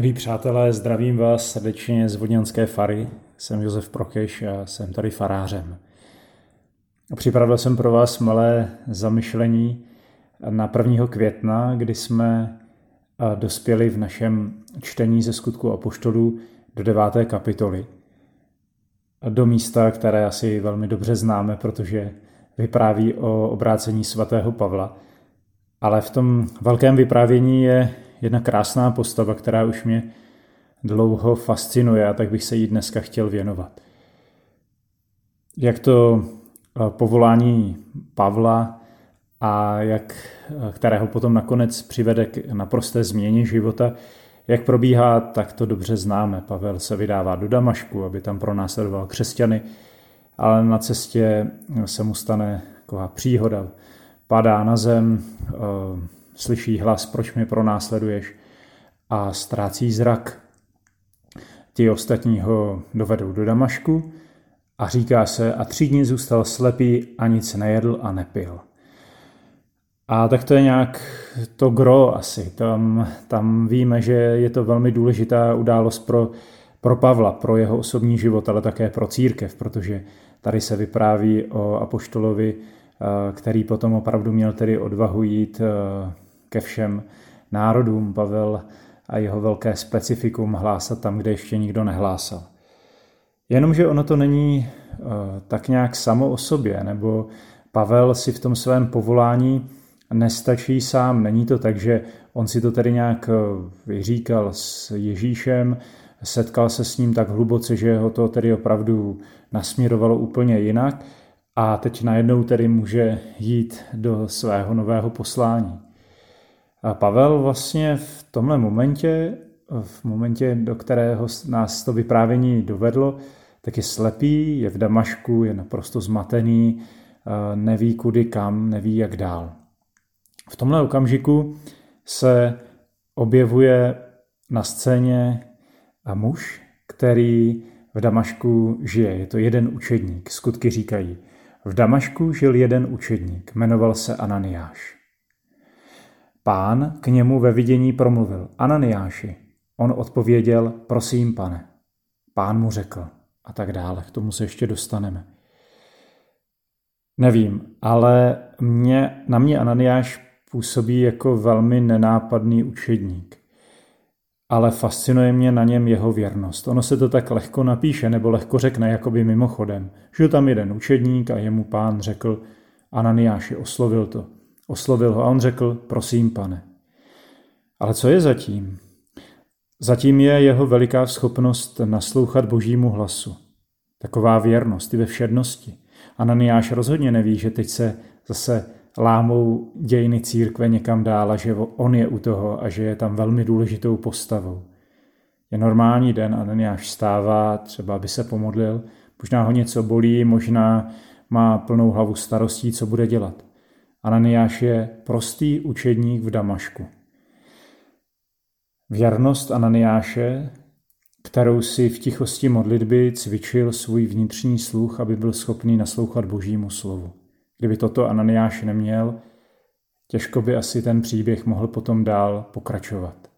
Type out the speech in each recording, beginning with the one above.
Milí přátelé, zdravím vás srdečně z Vodňanské fary. Jsem Josef Prokeš a jsem tady farářem. Připravil jsem pro vás malé zamyšlení na 1. května, kdy jsme dospěli v našem čtení ze skutku apoštolů do deváté kapitoly. Do místa, které asi velmi dobře známe, protože vypráví o obrácení svatého Pavla. Ale v tom velkém vyprávění je jedna krásná postava, která už mě dlouho fascinuje a tak bych se jí dneska chtěl věnovat. Jak to eh, povolání Pavla a jak, eh, kterého potom nakonec přivede k naprosté změně života, jak probíhá, tak to dobře známe. Pavel se vydává do Damašku, aby tam pronásledoval křesťany, ale na cestě se mu stane taková příhoda. Padá na zem, eh, slyší hlas, proč mě pronásleduješ a ztrácí zrak. Ti ostatní ho dovedou do Damašku a říká se, a tři dny zůstal slepý a nic nejedl a nepil. A tak to je nějak to gro asi. Tam, tam víme, že je to velmi důležitá událost pro, pro Pavla, pro jeho osobní život, ale také pro církev, protože tady se vypráví o apoštolovi, eh, který potom opravdu měl tedy odvahu jít eh, ke všem národům. Pavel a jeho velké specifikum hlásat tam, kde ještě nikdo nehlásal. Jenomže ono to není uh, tak nějak samo o sobě, nebo Pavel si v tom svém povolání nestačí sám. Není to tak, že on si to tedy nějak eh, vyříkal s Ježíšem, setkal se s ním tak hluboce, že ho to tedy opravdu nasměrovalo úplně jinak a teď najednou tedy může jít do svého nového poslání. A Pavel vlastně v tomhle momentě, v momentě, do kterého nás to vyprávění dovedlo, tak je slepý, je v Damašku, je naprosto zmatený, neví kudy kam, neví jak dál. V tomhle okamžiku se objevuje na scéně muž, který v Damašku žije. Je to jeden učedník. Skutky říkají. V Damašku žil jeden učedník, jmenoval se Ananiáš. Pán k němu ve vidění promluvil, Ananiáši. On odpověděl, prosím pane. Pán mu řekl a tak dále, k tomu se ještě dostaneme. Nevím, ale mě, na mě Ananiáš působí jako velmi nenápadný učedník. Ale fascinuje mě na něm jeho věrnost. Ono se to tak lehko napíše nebo lehko řekne, jakoby mimochodem. Žil tam jeden učedník a jemu pán řekl, Ananiáši oslovil to. Oslovil ho a on řekl, prosím pane. Ale co je zatím? Zatím je jeho veliká schopnost naslouchat božímu hlasu. Taková věrnost i ve všednosti. Ananiáš rozhodně neví, že teď se zase lámou dějiny církve někam dál a že on je u toho a že je tam velmi důležitou postavou. Je normální den, Ananiáš stává, třeba by se pomodlil, možná ho něco bolí, možná má plnou hlavu starostí, co bude dělat. Ananiáš je prostý učedník v Damašku. Věrnost Ananiáše, kterou si v tichosti modlitby cvičil svůj vnitřní sluch, aby byl schopný naslouchat božímu slovu. Kdyby toto Ananiáš neměl, těžko by asi ten příběh mohl potom dál pokračovat.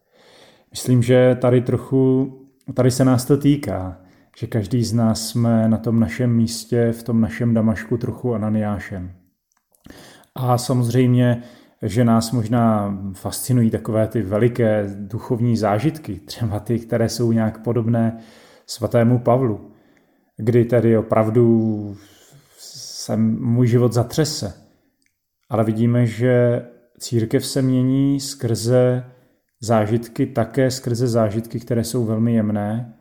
Myslím, že tady trochu, tady se nás to týká, že každý z nás jsme na tom našem místě, v tom našem Damašku trochu Ananiášem. A samozřejmě, že nás možná fascinují takové ty veliké duchovní zážitky, třeba ty, které jsou nějak podobné svatému Pavlu, kdy tedy opravdu se můj život zatřese. Ale vidíme, že církev se mění skrze zážitky, také skrze zážitky, které jsou velmi jemné,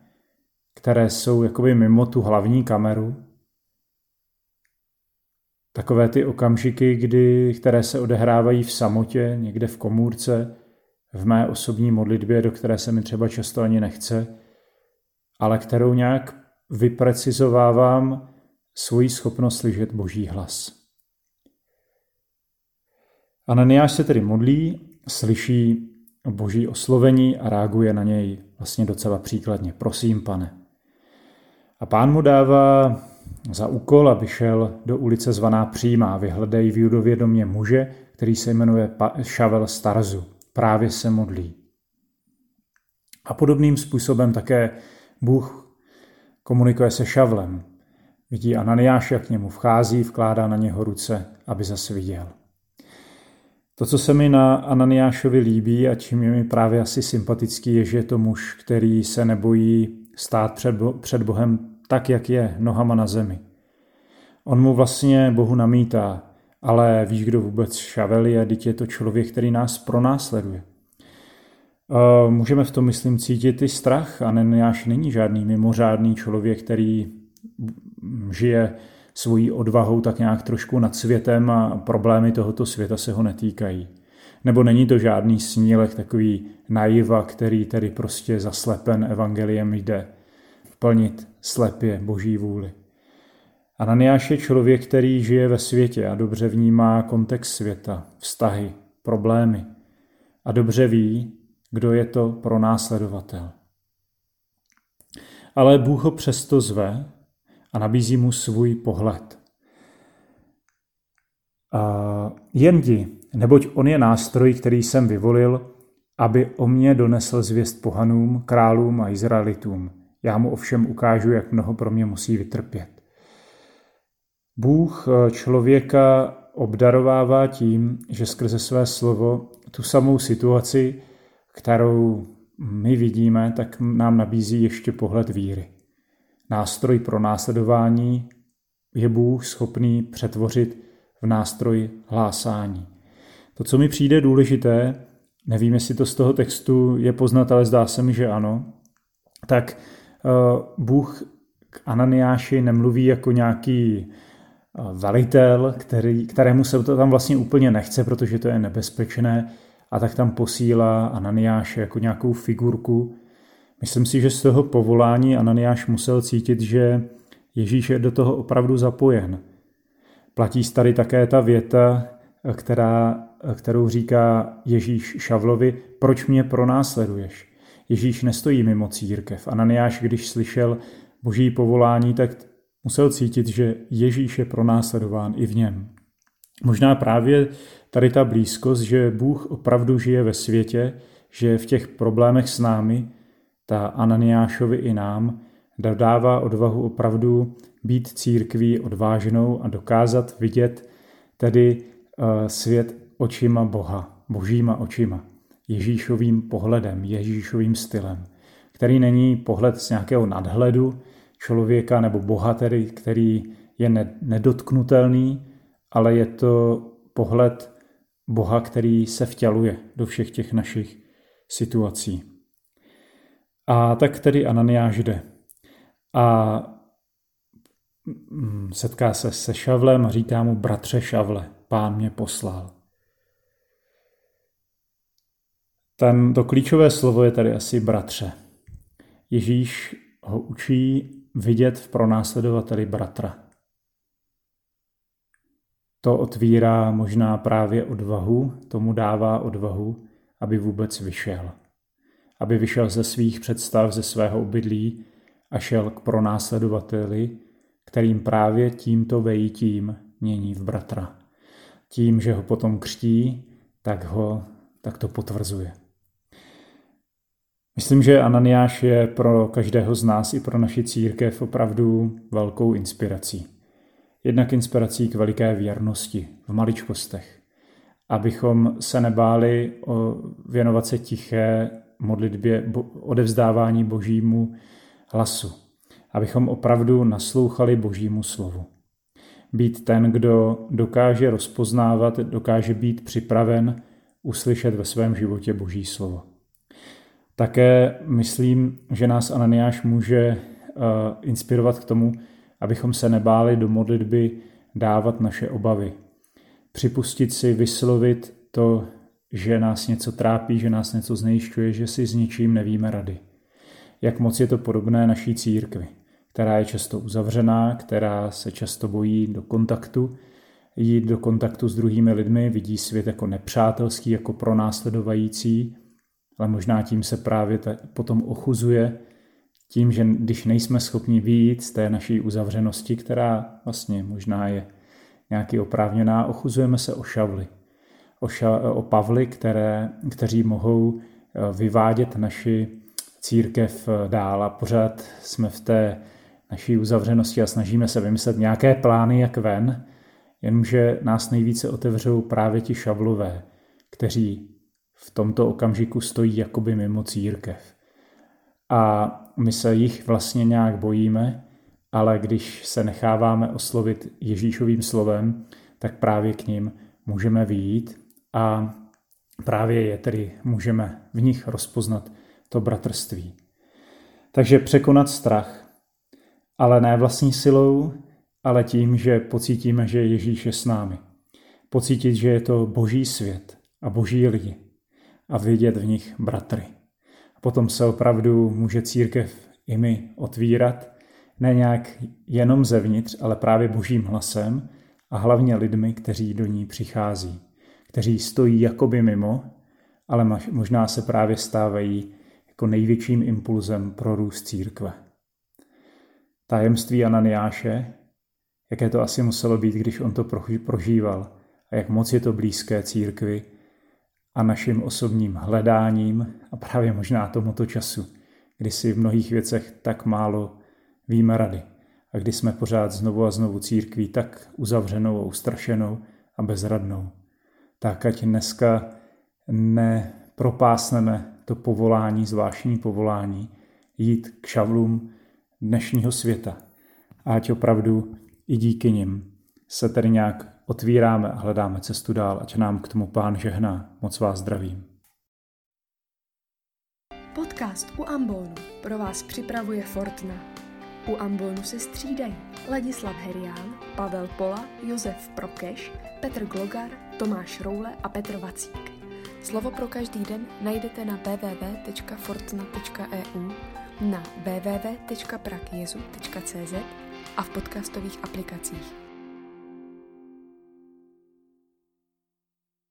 které jsou jakoby mimo tu hlavní kameru, Takové ty okamžiky, kdy, které se odehrávají v samotě, někde v komůrce, v mé osobní modlitbě, do které se mi třeba často ani nechce, ale kterou nějak vyprecizovávám svoji schopnost slyšet Boží hlas. Ananiáš se tedy modlí, slyší Boží oslovení a reaguje na něj vlastně docela příkladně. Prosím, pane. A pán mu dává za úkol, aby šel do ulice zvaná Přímá. Vyhledej v judově domě muže, který se jmenuje Šavel Starzu. Právě se modlí. A podobným způsobem také Bůh komunikuje se Šavlem. Vidí Ananiáš, jak k němu vchází, vkládá na něho ruce, aby zase viděl. To, co se mi na Ananiášovi líbí a čím je mi právě asi sympatický, je, že je to muž, který se nebojí stát před, Bo- před Bohem tak, jak je, nohama na zemi. On mu vlastně Bohu namítá, ale víš, kdo vůbec Šavel je, teď je to člověk, který nás pronásleduje. Můžeme v tom, myslím, cítit i strach. Ananiáš není žádný mimořádný člověk, který žije svojí odvahou tak nějak trošku nad světem a problémy tohoto světa se ho netýkají. Nebo není to žádný snílek, takový naiva, který tedy prostě zaslepen evangeliem jde plnit slepě boží vůli. Ananiáš je člověk, který žije ve světě a dobře vnímá kontext světa, vztahy, problémy a dobře ví, kdo je to pro následovatel. Ale Bůh ho přesto zve a nabízí mu svůj pohled. A jen jdi, neboť on je nástroj, který jsem vyvolil, aby o mě donesl zvěst pohanům, králům a Izraelitům. Já mu ovšem ukážu, jak mnoho pro mě musí vytrpět. Bůh eh, člověka obdarovává tím, že skrze své slovo tu samou situaci, kterou my vidíme, tak nám nabízí ještě pohled víry. Nástroj pro následování je Bůh schopný přetvořit v nástroj hlásání. To, co mi přijde důležité, nevím, jestli to z toho textu je poznat, ale zdá se mi, že ano, tak Bůh k Ananiáši nemluví jako nějaký eh, velitel, který, kterému se to tam vlastně úplně nechce, protože to je nebezpečné, a tak tam posílá Ananiáše jako nějakou figurku. Myslím si, že z toho povolání Ananiáš musel cítit, že Ježíš je do toho opravdu zapojen. Platí tady také ta věta, která, kterou říká Ježíš Šavlovi, proč mě pronásleduješ? Ježíš nestojí mimo církev. Ananiáš, když slyšel boží povolání, tak musel cítit, že Ježíš je pronásledován i v něm. Možná právě tady ta blízkost, že Bůh opravdu žije ve světě, že v těch problémech s námi, ta Ananiášovi i nám, dodává odvahu opravdu být církví odvážnou a dokázat vidět tedy eh, svět očima Boha, božíma očima, Ježíšovým pohledem, Ježíšovým stylem, který není pohled z nějakého nadhledu člověka nebo Boha, tedy, který je nedotknutelný, ale je to pohled Boha, který se vtěluje do všech těch našich situací. A tak tedy Ananiáš jde. A mm, setká se se Šavlem a říká mu, bratře Šavle, pán mě poslal. Ten, to klíčové slovo je tady asi bratře. Ježíš ho učí vidět v pronásledovateli bratra. To otvírá možná právě odvahu, tomu dává odvahu, aby vůbec vyšel. Aby vyšel ze svých představ, ze svého obydlí a šel k pronásledovateli, kterým právě tímto vejítím mění v bratra. Tím, že ho potom křtí, tak, ho, tak to potvrzuje. Myslím, že Ananiáš je pro každého z nás i pro naši církev opravdu velkou inspirací. Jednak inspirací k veliké věrnosti v maličkostech, abychom se nebáli o věnovat se tiché modlitbě, odevzdávání božímu hlasu, abychom opravdu naslouchali božímu slovu. Být ten, kdo dokáže rozpoznávat, dokáže být připraven uslyšet ve svém životě boží slovo. Také myslím, že nás Ananiáš může eh, inspirovat k tomu, abychom se nebáli do modlitby dávat naše obavy. Připustit si, vyslovit to, že nás něco trápí, že nás něco znejišťuje, že si s ničím nevíme rady. Jak moc je to podobné naší církvi, která je často uzavřená, která se často bojí do kontaktu, jít do kontaktu s druhými lidmi, vidí svět jako nepřátelský, jako pronásledovající, ale možná tím se právě potom ochuzuje tím, že když nejsme schopni výjít z té naší uzavřenosti, která vlastně možná je nějaký oprávněná, ochuzujeme se o šavly, o, ša, o pavly, které, kteří mohou eh, vyvádět naši církev dál. A pořád jsme v té naší uzavřenosti a snažíme se vymyslet nějaké plány, jak ven, jenomže nás nejvíce otevřou právě ti šavlové, kteří v tomto okamžiku stojí jakoby mimo církev. A my se jich vlastně nějak bojíme, ale když se necháváme oslovit Ježíšovým slovem, tak právě k ním můžeme vyjít a právě je tedy můžeme v nich rozpoznat to bratrství. Takže překonat strach, ale ne vlastní silou, ale tím, že pocítíme, že Ježíš je s námi. Pocítit, že je to boží svět a boží lidi a vidět v nich bratry. A potom se opravdu může církev i my otvírat, ne nějak jenom zevnitř, ale právě božím hlasem a hlavně lidmi, kteří do ní přichází, kteří stojí jakoby mimo, ale možná se právě stávají jako největším impulzem pro růst církve. Tajemství Ananiáše, jaké to asi muselo být, když on to prožíval a jak moc je to blízké církvi a našim osobním hledáním a právě možná tomuto času, kdy si v mnohých věcech tak málo víme rady a kdy jsme pořád znovu a znovu církví tak uzavřenou a ustrašenou a bezradnou. Tak ať dneska nepropásneme to povolání, zvláštní povolání, jít k šavlům dnešního světa. A ať opravdu i díky nim se tedy nějak otvíráme a hledáme cestu dál, ať nám k tomu pán žehná. Moc vás zdravím. Podcast u Ambonu pro vás připravuje Fortna. U Ambonu se střídají Ladislav Herián, Pavel Pola, Josef Prokeš, Petr Glogar, Tomáš Roule a Petr Vacík. Slovo pro každý den najdete na www.fortna.eu, na www.prakjezu.cz a v podcastových aplikacích.